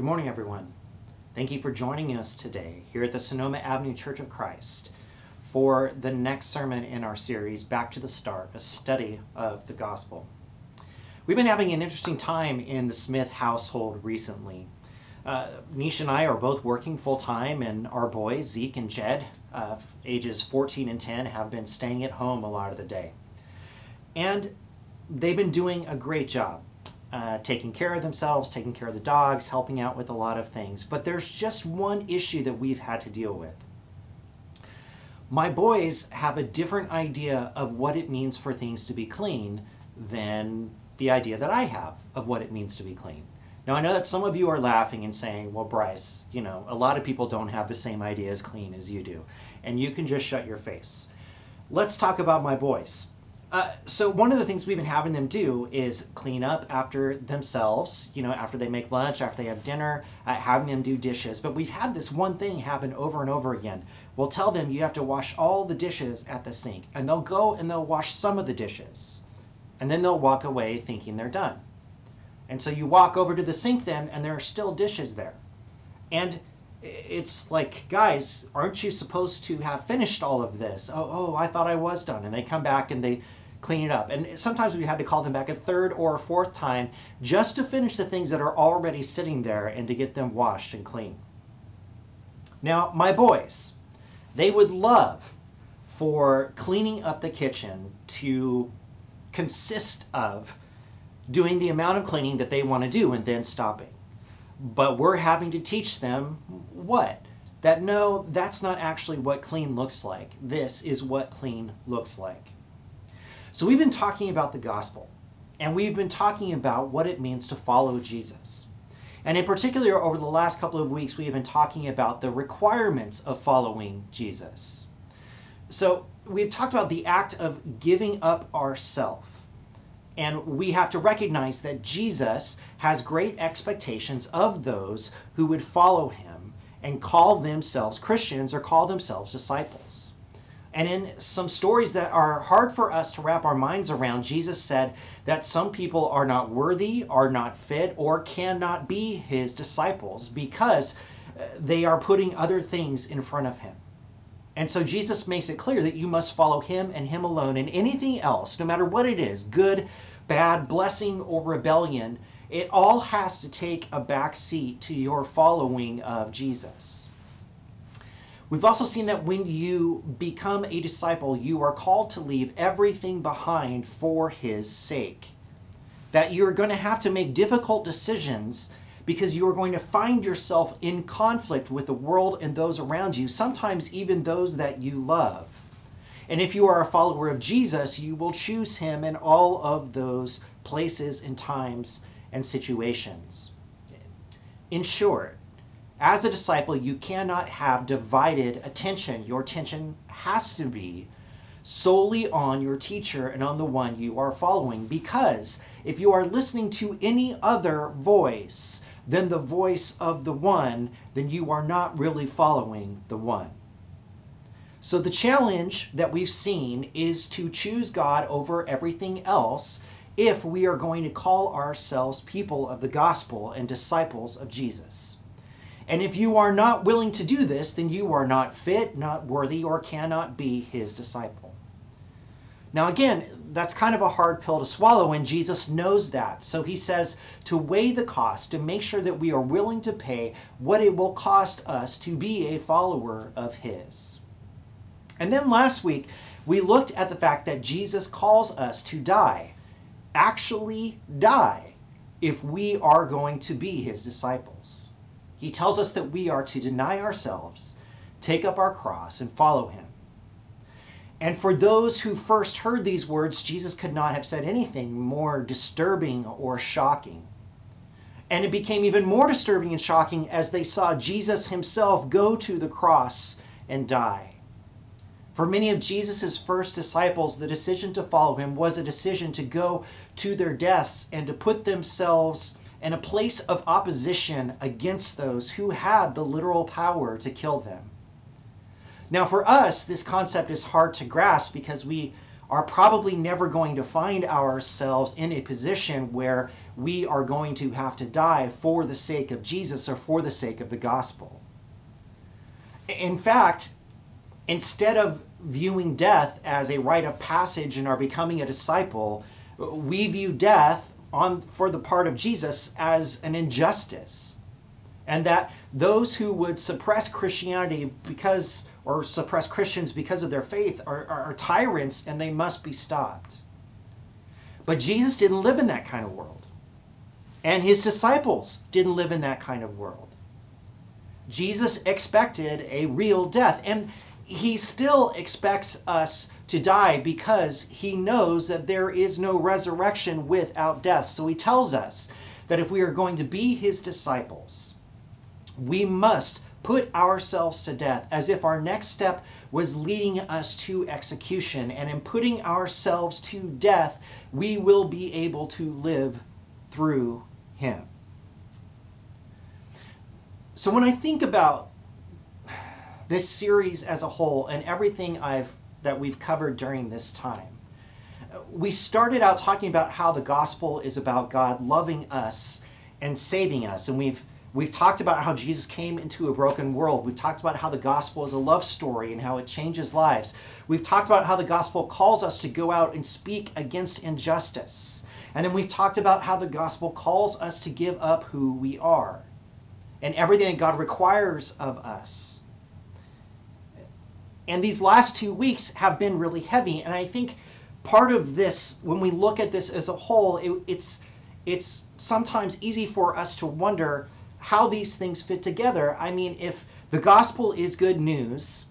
Good morning, everyone. Thank you for joining us today here at the Sonoma Avenue Church of Christ for the next sermon in our series, Back to the Start, a study of the gospel. We've been having an interesting time in the Smith household recently. Uh, Nish and I are both working full time, and our boys, Zeke and Jed, uh, ages 14 and 10, have been staying at home a lot of the day. And they've been doing a great job uh, taking care of themselves, taking care of the dogs, helping out with a lot of things. But there's just one issue that we've had to deal with. My boys have a different idea of what it means for things to be clean than the idea that I have of what it means to be clean. Now, I know that some of you are laughing and saying, well, Bryce, you know, a lot of people don't have the same idea as clean as you do, and you can just shut your face. Let's talk about my boys. Uh, so one of the things we've been having them do is clean up after themselves you know after they make lunch after they have dinner uh, having them do dishes but we've had this one thing happen over and over again we'll tell them you have to wash all the dishes at the sink and they'll go and they'll wash some of the dishes and then they'll walk away thinking they're done and so you walk over to the sink then and there are still dishes there and it's like, guys, aren't you supposed to have finished all of this? Oh, oh, I thought I was done. And they come back and they clean it up. And sometimes we had to call them back a third or a fourth time just to finish the things that are already sitting there and to get them washed and clean. Now, my boys, they would love for cleaning up the kitchen to consist of doing the amount of cleaning that they want to do and then stopping. But we're having to teach them what? That no, that's not actually what clean looks like. This is what clean looks like. So we've been talking about the gospel, and we've been talking about what it means to follow Jesus. And in particular, over the last couple of weeks, we have been talking about the requirements of following Jesus. So we've talked about the act of giving up ourself. And we have to recognize that Jesus has great expectations of those who would follow him and call themselves Christians or call themselves disciples. And in some stories that are hard for us to wrap our minds around, Jesus said that some people are not worthy, are not fit, or cannot be his disciples because uh, they are putting other things in front of him. And so Jesus makes it clear that you must follow him and him alone, and anything else, no matter what it is good, bad, blessing, or rebellion, it all has to take a back seat to your following of Jesus. We've also seen that when you become a disciple, you are called to leave everything behind for his sake. That you're going to have to make difficult decisions because you are going to find yourself in conflict with the world and those around you, sometimes even those that you love. And if you are a follower of Jesus, you will choose him in all of those places and times and situations. In short, as a disciple, you cannot have divided attention. Your attention has to be solely on your teacher and on the one you are following. Because if you are listening to any other voice than the voice of the one, then you are not really following the one. So, the challenge that we've seen is to choose God over everything else if we are going to call ourselves people of the gospel and disciples of Jesus. And if you are not willing to do this, then you are not fit, not worthy, or cannot be his disciple. Now, again, that's kind of a hard pill to swallow, and Jesus knows that. So he says to weigh the cost, to make sure that we are willing to pay what it will cost us to be a follower of his. And then last week, we looked at the fact that Jesus calls us to die, actually die, if we are going to be his disciples. He tells us that we are to deny ourselves, take up our cross, and follow him. And for those who first heard these words, Jesus could not have said anything more disturbing or shocking. And it became even more disturbing and shocking as they saw Jesus himself go to the cross and die. For many of Jesus' first disciples, the decision to follow him was a decision to go to their deaths and to put themselves and a place of opposition against those who had the literal power to kill them. Now, for us, this concept is hard to grasp because we are probably never going to find ourselves in a position where we are going to have to die for the sake of Jesus or for the sake of the gospel. In fact, instead of viewing death as a rite of passage in our becoming a disciple, we view death on for the part of Jesus as an injustice. And that those who would suppress Christianity because or suppress Christians because of their faith are, are, are tyrants and they must be stopped. But Jesus didn't live in that kind of world. And his disciples didn't live in that kind of world. Jesus expected a real death. And he still expects us to die because he knows that there is no resurrection without death. So he tells us that if we are going to be his disciples, we must put ourselves to death as if our next step was leading us to execution. And in putting ourselves to death, we will be able to live through him. So when I think about this series as a whole and everything I've that we've covered during this time, we started out talking about how the gospel is about God loving us and saving us, and we've We've talked about how Jesus came into a broken world. We've talked about how the gospel is a love story and how it changes lives. We've talked about how the gospel calls us to go out and speak against injustice. And then we've talked about how the gospel calls us to give up who we are and everything that God requires of us. And these last two weeks have been really heavy. And I think part of this, when we look at this as a whole, it, it's, it's sometimes easy for us to wonder how these things fit together. I mean, if the gospel is good news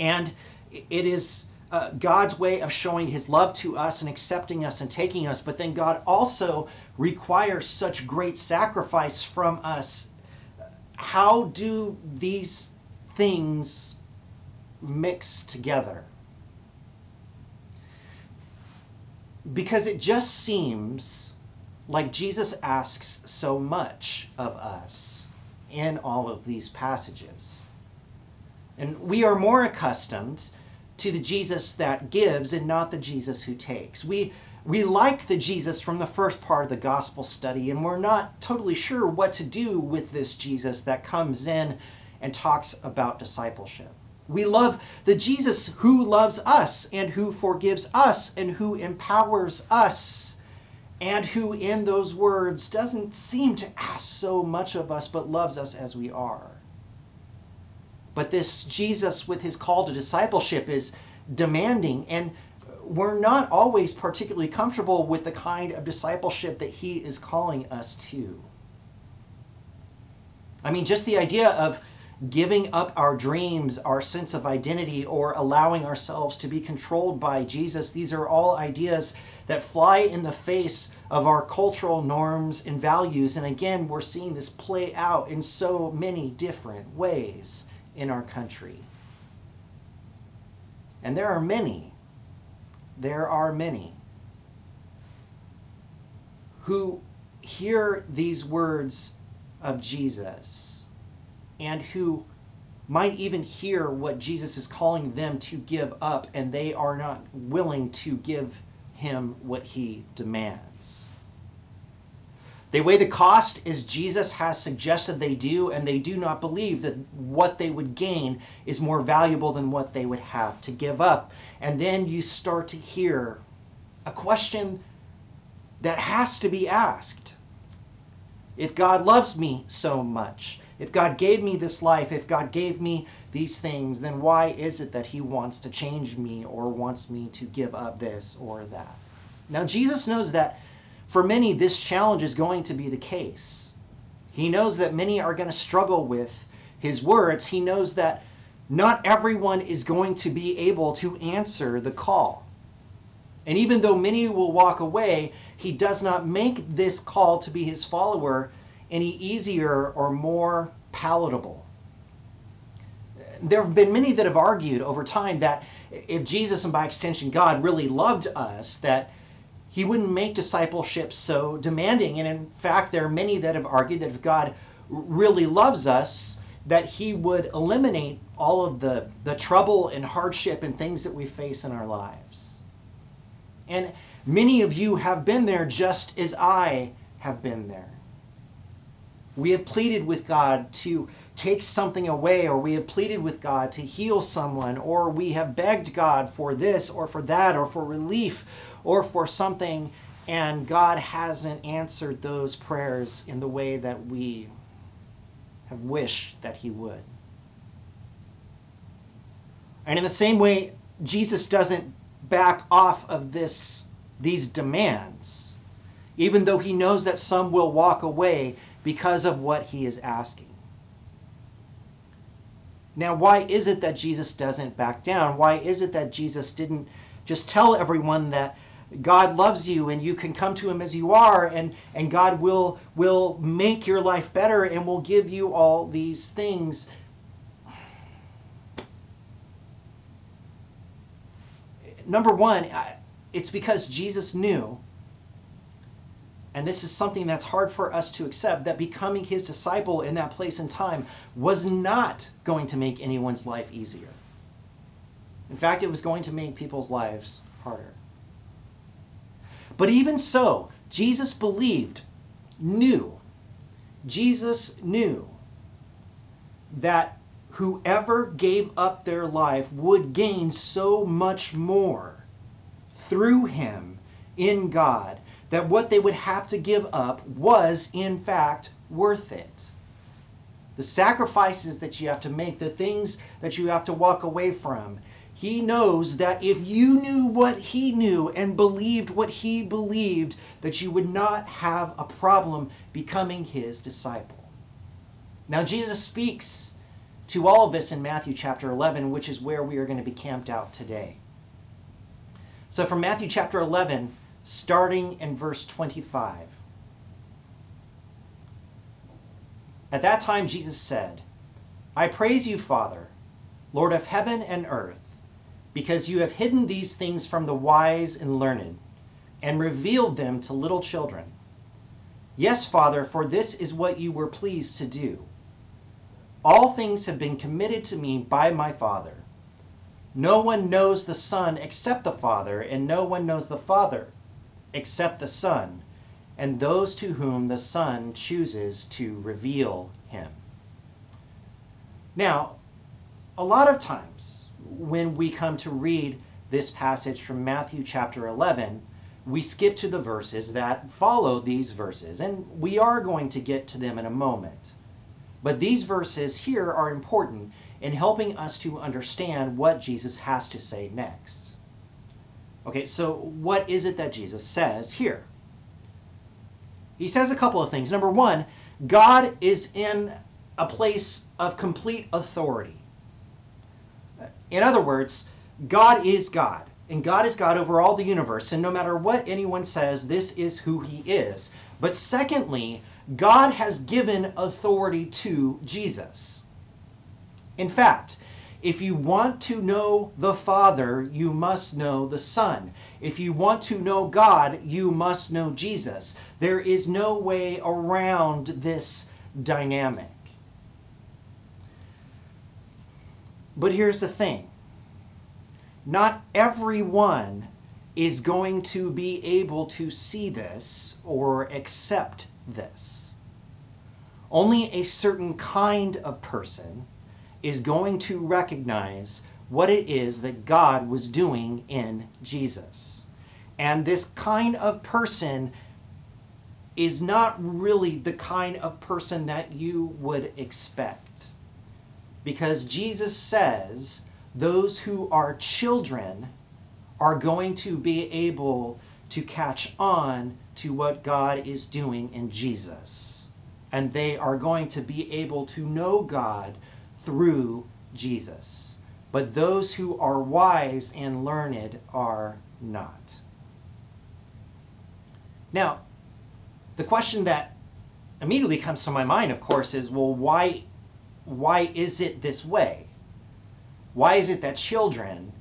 and it is uh, God's way of showing his love to us and accepting us and taking us, but then God also requires such great sacrifice from us. How do these things mix together? Because it just seems like Jesus asks so much of us in all of these passages. And we are more accustomed to the Jesus that gives and not the Jesus who takes. We, we like the Jesus from the first part of the gospel study, and we're not totally sure what to do with this Jesus that comes in and talks about discipleship. We love the Jesus who loves us and who forgives us and who empowers us and who in those words doesn't seem to ask so much of us but loves us as we are. But this Jesus, with his call to discipleship, is demanding, and we're not always particularly comfortable with the kind of discipleship that he is calling us to. I mean, just the idea of giving up our dreams, our sense of identity, or allowing ourselves to be controlled by Jesus, these are all ideas that fly in the face of our cultural norms and values. And again, we're seeing this play out in so many different ways in our country. And there are many, there are many who hear these words of Jesus and who might even hear what Jesus is calling them to give up, and they are not willing to give him what he demands. They weigh the cost as Jesus has suggested they do, and they do not believe that what they would gain is more valuable than what they would have to give up. And then you start to hear a question that has to be asked. If God loves me so much, if God gave me this life, if God gave me these things, then why is it that He wants to change me or wants me to give up this or that? Now, Jesus knows that for many, this challenge is going to be the case. He knows that many are going to struggle with His words. He knows that not everyone is going to be able to answer the call. And even though many will walk away, He does not make this call to be His follower any easier or more palatable. There have been many that have argued over time that if Jesus and by extension God really loved us, that he wouldn't make discipleship so demanding. And in fact, there are many that have argued that if God really loves us, that he would eliminate all of the, the trouble and hardship and things that we face in our lives. And many of you have been there just as I have been there. We have pleaded with God to take something away, or we have pleaded with God to heal someone, or we have begged God for this or for that, or for relief or for something, and God hasn't answered those prayers in the way that we have wished that He would. And in the same way, Jesus doesn't back off of this, these demands, even though he knows that some will walk away because of what he is asking. Now, why is it that Jesus doesn't back down? Why is it that Jesus didn't just tell everyone that God loves you and you can come to him as you are and, and God will, will make your life better and will give you all these things? Number one, it's because Jesus knew, and this is something that's hard for us to accept, that becoming his disciple in that place and time was not going to make anyone's life easier. In fact, it was going to make people's lives harder. But even so, Jesus believed, knew, Jesus knew that whoever gave up their life would gain so much more through him in God that what they would have to give up was, in fact, worth it. The sacrifices that you have to make, the things that you have to walk away from, he knows that if you knew what he knew and believed what he believed, that you would not have a problem becoming his disciple. Now, Jesus speaks to all of us in Matthew chapter 11, which is where we are going to be camped out today. So, from Matthew chapter 11, starting in verse 25. At that time, Jesus said, I praise you, Father, Lord of heaven and earth, because you have hidden these things from the wise and learned, and revealed them to little children. Yes, Father, for this is what you were pleased to do. All things have been committed to me by my Father. No one knows the Son except the Father, and no one knows the Father except the Son, and those to whom the Son chooses to reveal him. Now, a lot of times when we come to read this passage from Matthew chapter 11, we skip to the verses that follow these verses, and we are going to get to them in a moment. But these verses here are important in helping us to understand what Jesus has to say next. Okay, so what is it that Jesus says here? He says a couple of things. Number one, God is in a place of complete authority. In other words, God is God, and God is God over all the universe, and no matter what anyone says, this is who He is. But secondly, God has given authority to Jesus. In fact, if you want to know the Father, you must know the Son. If you want to know God, you must know Jesus. There is no way around this dynamic. But here's the thing not everyone is going to be able to see this or accept this. Only a certain kind of person is going to recognize what it is that God was doing in Jesus. And this kind of person is not really the kind of person that you would expect. Because Jesus says those who are children are going to be able to catch on to what God is doing in Jesus. And they are going to be able to know God through Jesus. But those who are wise and learned are not. Now, the question that immediately comes to my mind, of course, is well, why, why is it this way? Why is it that children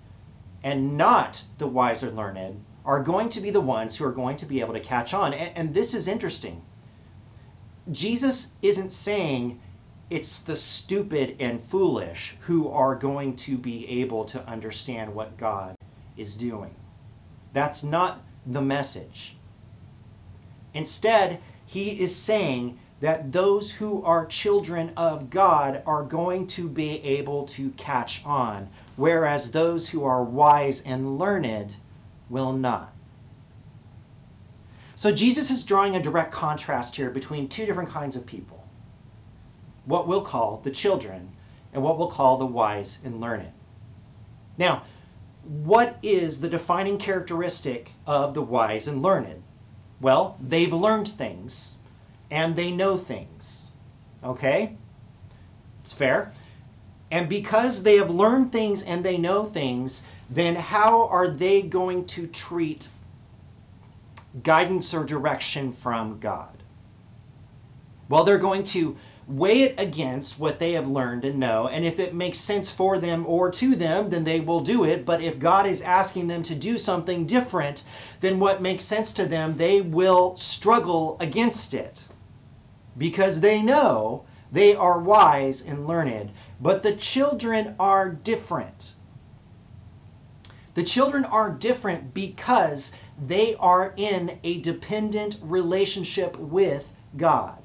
and not the wise or learned are going to be the ones who are going to be able to catch on. And, and this is interesting. Jesus isn't saying it's the stupid and foolish who are going to be able to understand what God is doing. That's not the message. Instead, he is saying that those who are children of God are going to be able to catch on, whereas those who are wise and learned will not. So Jesus is drawing a direct contrast here between two different kinds of people what we'll call the children and what we'll call the wise and learned. Now, what is the defining characteristic of the wise and learned? Well, they've learned things and they know things. Okay? It's fair. And because they have learned things and they know things, then how are they going to treat guidance or direction from God? Well, they're going to weigh it against what they have learned and know, and if it makes sense for them or to them, then they will do it. But if God is asking them to do something different than what makes sense to them, they will struggle against it because they know they are wise and learned. But the children are different. The children are different because they are in a dependent relationship with God.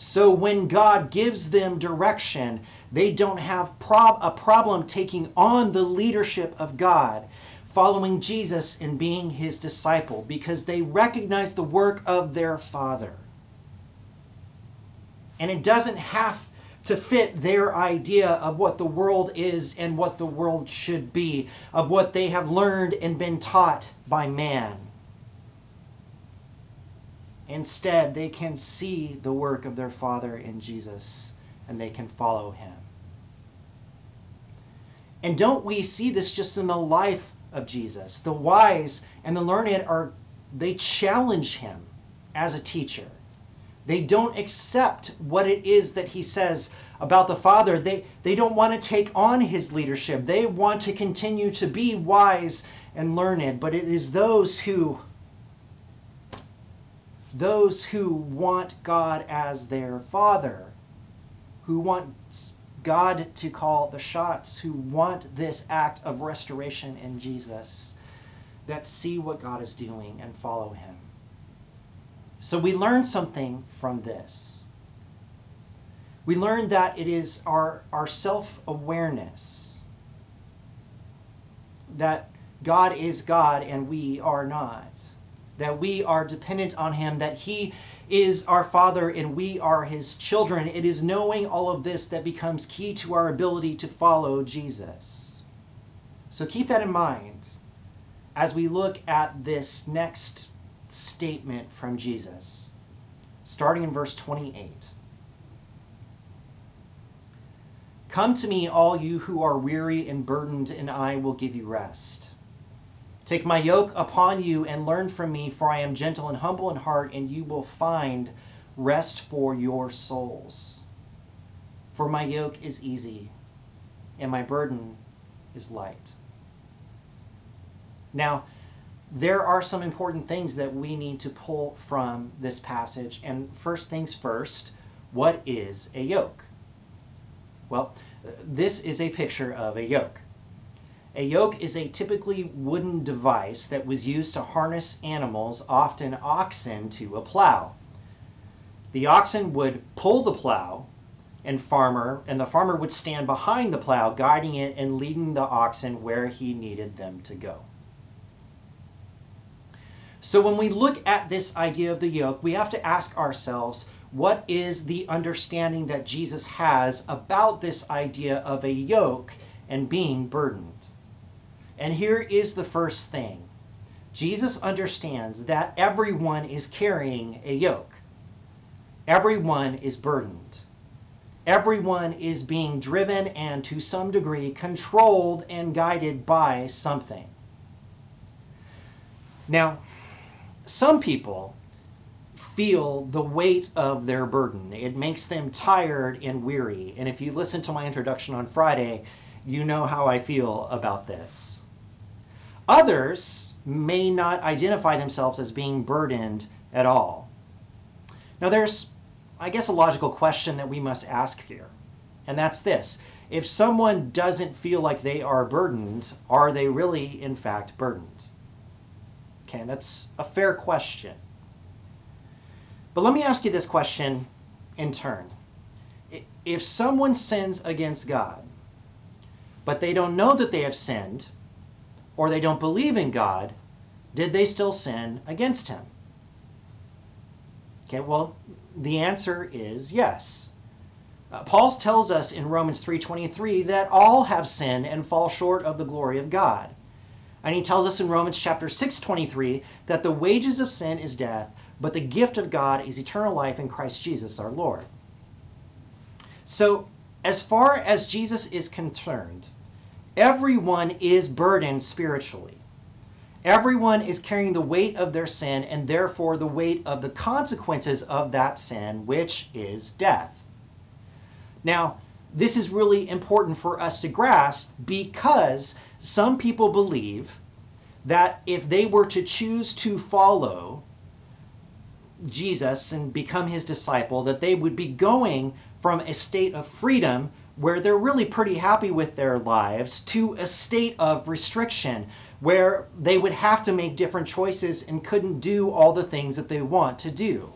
So when God gives them direction, they don't have prob- a problem taking on the leadership of God, following Jesus and being his disciple, because they recognize the work of their Father. And it doesn't have to fit their idea of what the world is and what the world should be, of what they have learned and been taught by man. Instead, they can see the work of their Father in Jesus and they can follow him. And don't we see this just in the life of Jesus? The wise and the learned are, they challenge him as a teacher. They don't accept what it is that he says about the Father. They, they don't want to take on his leadership. They want to continue to be wise and learned. But it is those who those who want God as their father, who want God to call the shots, who want this act of restoration in Jesus, that see what God is doing and follow him. So we learn something from this. We learn that it is our, our self awareness that God is God and we are not that we are dependent on Him, that He is our Father and we are His children. It is knowing all of this that becomes key to our ability to follow Jesus. So keep that in mind as we look at this next statement from Jesus, starting in verse 28. Come to me, all you who are weary and burdened, and I will give you rest. Take my yoke upon you and learn from me, for I am gentle and humble in heart, and you will find rest for your souls. For my yoke is easy, and my burden is light. Now, there are some important things that we need to pull from this passage. And first things first, what is a yoke? Well, this is a picture of a yoke. A yoke is a typically wooden device that was used to harness animals, often oxen, to a plow. The oxen would pull the plow and farmer and the farmer would stand behind the plow guiding it and leading the oxen where he needed them to go. So when we look at this idea of the yoke, we have to ask ourselves, what is the understanding that Jesus has about this idea of a yoke and being burdened? And here is the first thing Jesus understands that everyone is carrying a yoke, everyone is burdened. Everyone is being driven and to some degree controlled and guided by something. Now, some people feel the weight of their burden. It makes them tired and weary. And if you listen to my introduction on Friday, you know how I feel about this. Others may not identify themselves as being burdened at all. Now, there's, I guess, a logical question that we must ask here, and that's this. If someone doesn't feel like they are burdened, are they really, in fact, burdened? Okay, that's a fair question. But let me ask you this question in turn. If someone sins against God, but they don't know that they have sinned, or they don't believe in God, did they still sin against him? Okay, well, the answer is yes. Uh, Paul tells us in Romans 3:23 that all have sinned and fall short of the glory of God. And he tells us in Romans chapter 6:23 that the wages of sin is death, but the gift of God is eternal life in Christ Jesus our Lord. So, as far as Jesus is concerned, everyone is burdened spiritually. Everyone is carrying the weight of their sin and therefore the weight of the consequences of that sin, which is death. Now, this is really important for us to grasp because some people believe that if they were to choose to follow Jesus and become his disciple, that they would be going from a state of freedom where they're really pretty happy with their lives to a state of restriction where they would have to make different choices and couldn't do all the things that they want to do.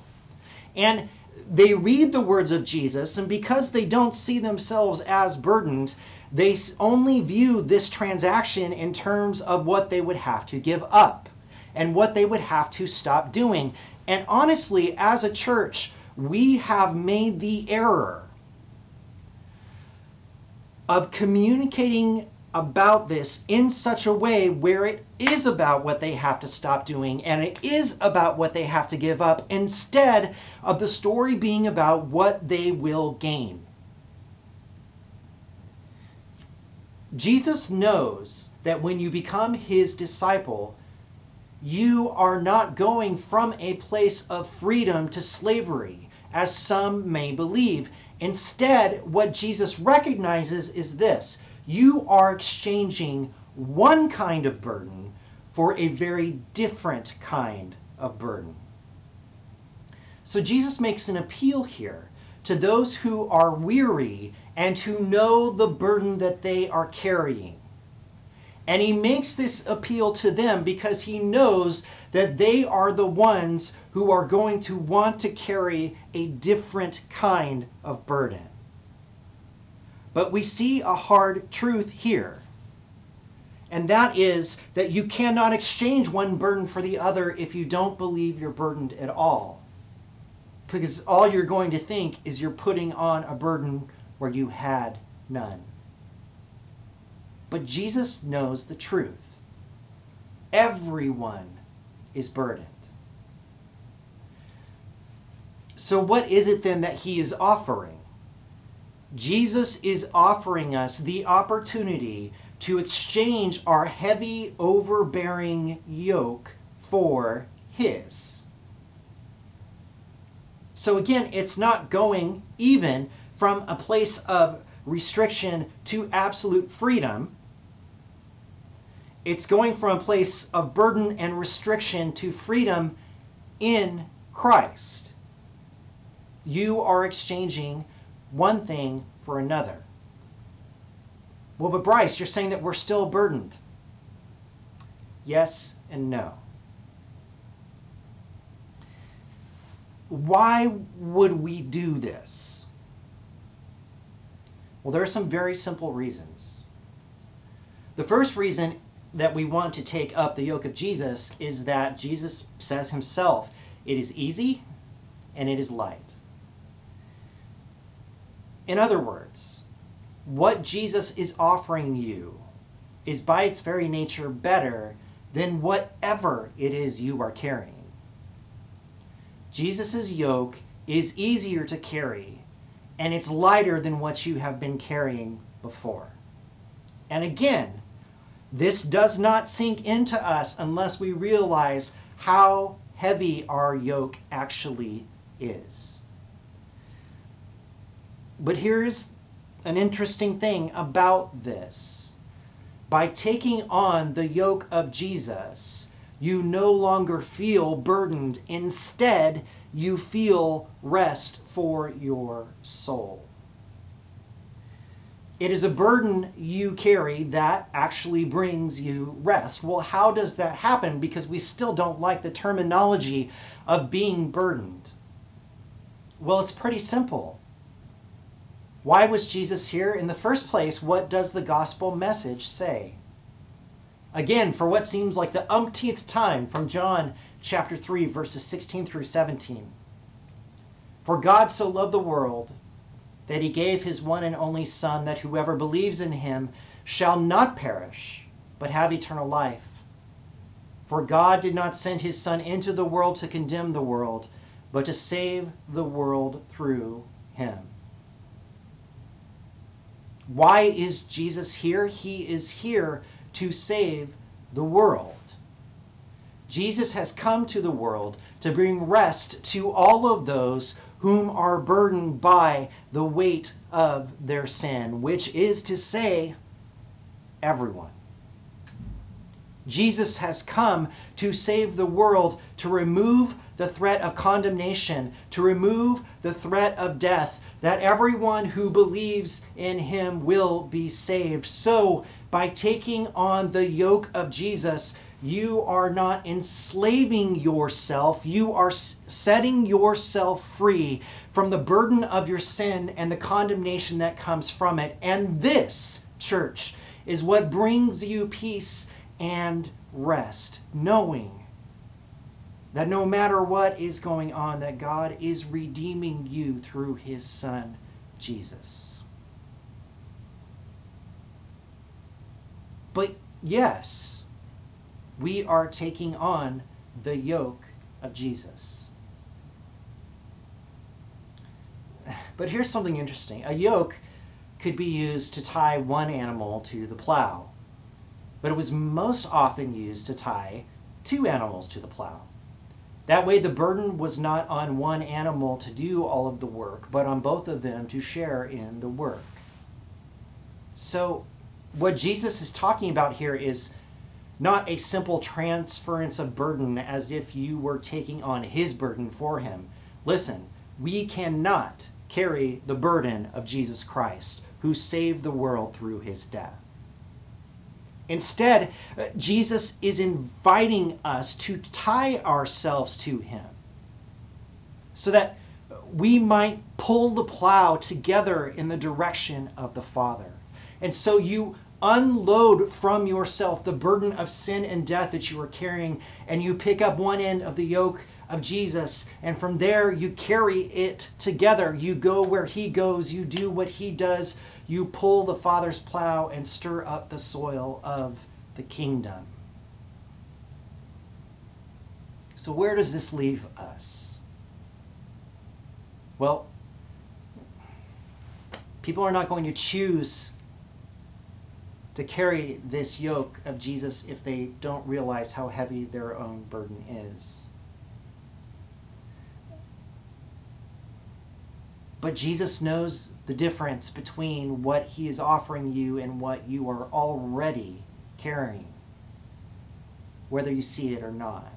And they read the words of Jesus, and because they don't see themselves as burdened, they only view this transaction in terms of what they would have to give up and what they would have to stop doing. And honestly, as a church, we have made the error of communicating about this in such a way where it is about what they have to stop doing and it is about what they have to give up instead of the story being about what they will gain. Jesus knows that when you become his disciple, you are not going from a place of freedom to slavery, as some may believe. Instead, what Jesus recognizes is this you are exchanging one kind of burden for a very different kind of burden. So Jesus makes an appeal here to those who are weary and who know the burden that they are carrying. And he makes this appeal to them because he knows that they are the ones who are going to want to carry a different kind of burden. But we see a hard truth here. And that is that you cannot exchange one burden for the other if you don't believe you're burdened at all. Because all you're going to think is you're putting on a burden where you had none. But Jesus knows the truth. Everyone is burdened. So, what is it then that he is offering? Jesus is offering us the opportunity to exchange our heavy, overbearing yoke for His. So again, it's not going even from a place of restriction to absolute freedom. It's going from a place of burden and restriction to freedom in Christ. You are exchanging one thing for another. Well, but Bryce, you're saying that we're still burdened. Yes and no. Why would we do this? Well, there are some very simple reasons. The first reason that we want to take up the yoke of Jesus is that Jesus says himself, it is easy and it is light. In other words, what Jesus is offering you is by its very nature better than whatever it is you are carrying. Jesus' yoke is easier to carry and it's lighter than what you have been carrying before. And again, this does not sink into us unless we realize how heavy our yoke actually is. But here's an interesting thing about this. By taking on the yoke of Jesus, you no longer feel burdened. Instead, you feel rest for your soul. It is a burden you carry that actually brings you rest. Well, how does that happen? Because we still don't like the terminology of being burdened. Well, it's pretty simple. Why was Jesus here? In the first place, what does the gospel message say? Again, for what seems like the umpteenth time from John chapter 3, verses 16 through 17. For God so loved the world that he gave his one and only Son, that whoever believes in him shall not perish, but have eternal life. For God did not send his Son into the world to condemn the world, but to save the world through him. Why is Jesus here? He is here to save the world. Jesus has come to the world to bring rest to all of those whom are burdened by the weight of their sin, which is to say, everyone. Jesus has come to save the world, to remove the threat of condemnation, to remove the threat of death, that everyone who believes in him will be saved. So, by taking on the yoke of Jesus, you are not enslaving yourself. You are setting yourself free from the burden of your sin and the condemnation that comes from it. And this, church, is what brings you peace and rest, knowing that no matter what is going on, that God is redeeming you through his son, Jesus. But yes, we are taking on the yoke of Jesus. But here's something interesting. A yoke could be used to tie one animal to the plow, but it was most often used to tie two animals to the plow. That way, the burden was not on one animal to do all of the work, but on both of them to share in the work. So, what Jesus is talking about here is not a simple transference of burden as if you were taking on his burden for him. Listen, we cannot carry the burden of Jesus Christ, who saved the world through his death. Instead, uh, Jesus is inviting us to tie ourselves to him so that we might pull the plow together in the direction of the Father. And so you unload from yourself the burden of sin and death that you are carrying, and you pick up one end of the yoke of Jesus, and from there you carry it together. You go where He goes, you do what He does, you pull the Father's plow and stir up the soil of the kingdom. So, where does this leave us? Well, people are not going to choose to carry this yoke of Jesus if they don't realize how heavy their own burden is. But Jesus knows the difference between what he is offering you and what you are already carrying, whether you see it or not.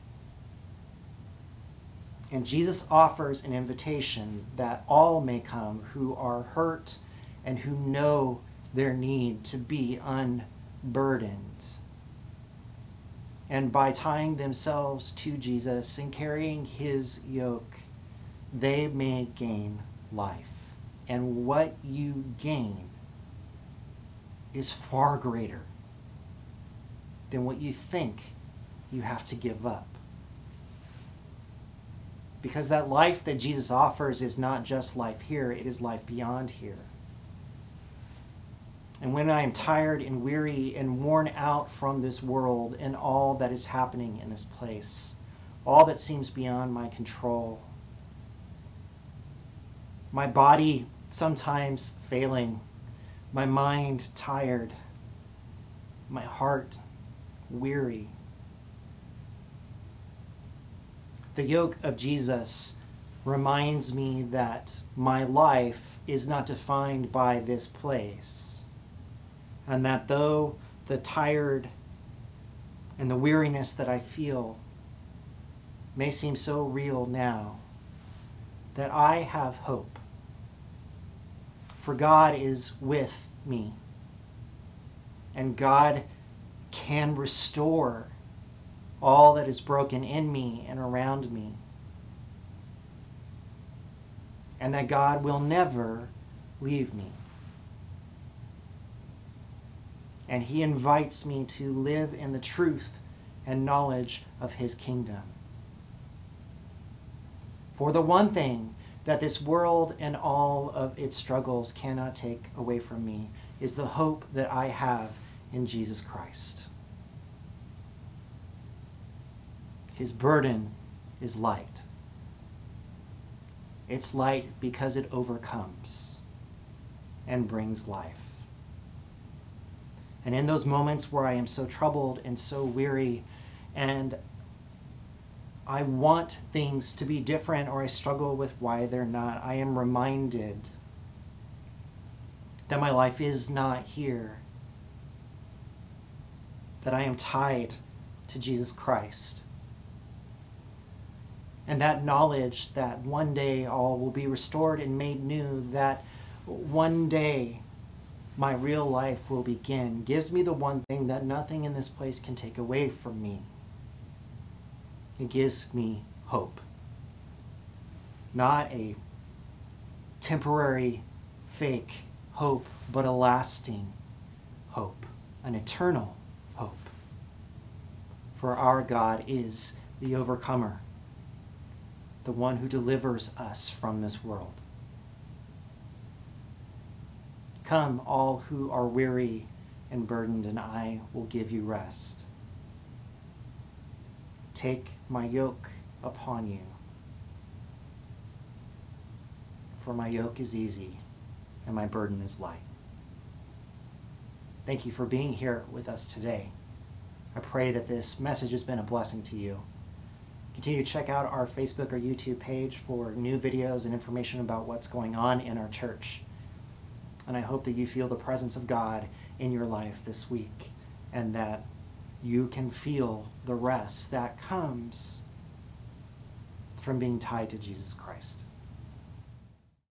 And Jesus offers an invitation that all may come who are hurt and who know their need to be unburdened. And by tying themselves to Jesus and carrying his yoke, they may gain life. And what you gain is far greater than what you think you have to give up. Because that life that Jesus offers is not just life here, it is life beyond here. And when I am tired and weary and worn out from this world and all that is happening in this place, all that seems beyond my control, my body sometimes failing, my mind tired, my heart weary. The yoke of Jesus reminds me that my life is not defined by this place, and that though the tired and the weariness that I feel may seem so real now, that I have hope for God is with me. And God can restore all that is broken in me and around me. And that God will never leave me. And He invites me to live in the truth and knowledge of His kingdom. For the one thing that this world and all of its struggles cannot take away from me is the hope that I have in Jesus Christ. His burden is light. It's light because it overcomes and brings life. And in those moments where I am so troubled and so weary, and I want things to be different or I struggle with why they're not, I am reminded that my life is not here, that I am tied to Jesus Christ. And that knowledge that one day all will be restored and made new, that one day my real life will begin, gives me the one thing that nothing in this place can take away from me. It gives me hope. Not a temporary, fake hope, but a lasting hope, an eternal hope. For our God is the overcomer, the one who delivers us from this world. Come, all who are weary and burdened, and I will give you rest. Take my yoke upon you, for my yoke is easy and my burden is light. Thank you for being here with us today. I pray that this message has been a blessing to you. Continue to check out our Facebook or YouTube page for new videos and information about what's going on in our church. And I hope that you feel the presence of God in your life this week and that you can feel the rest that comes from being tied to Jesus Christ.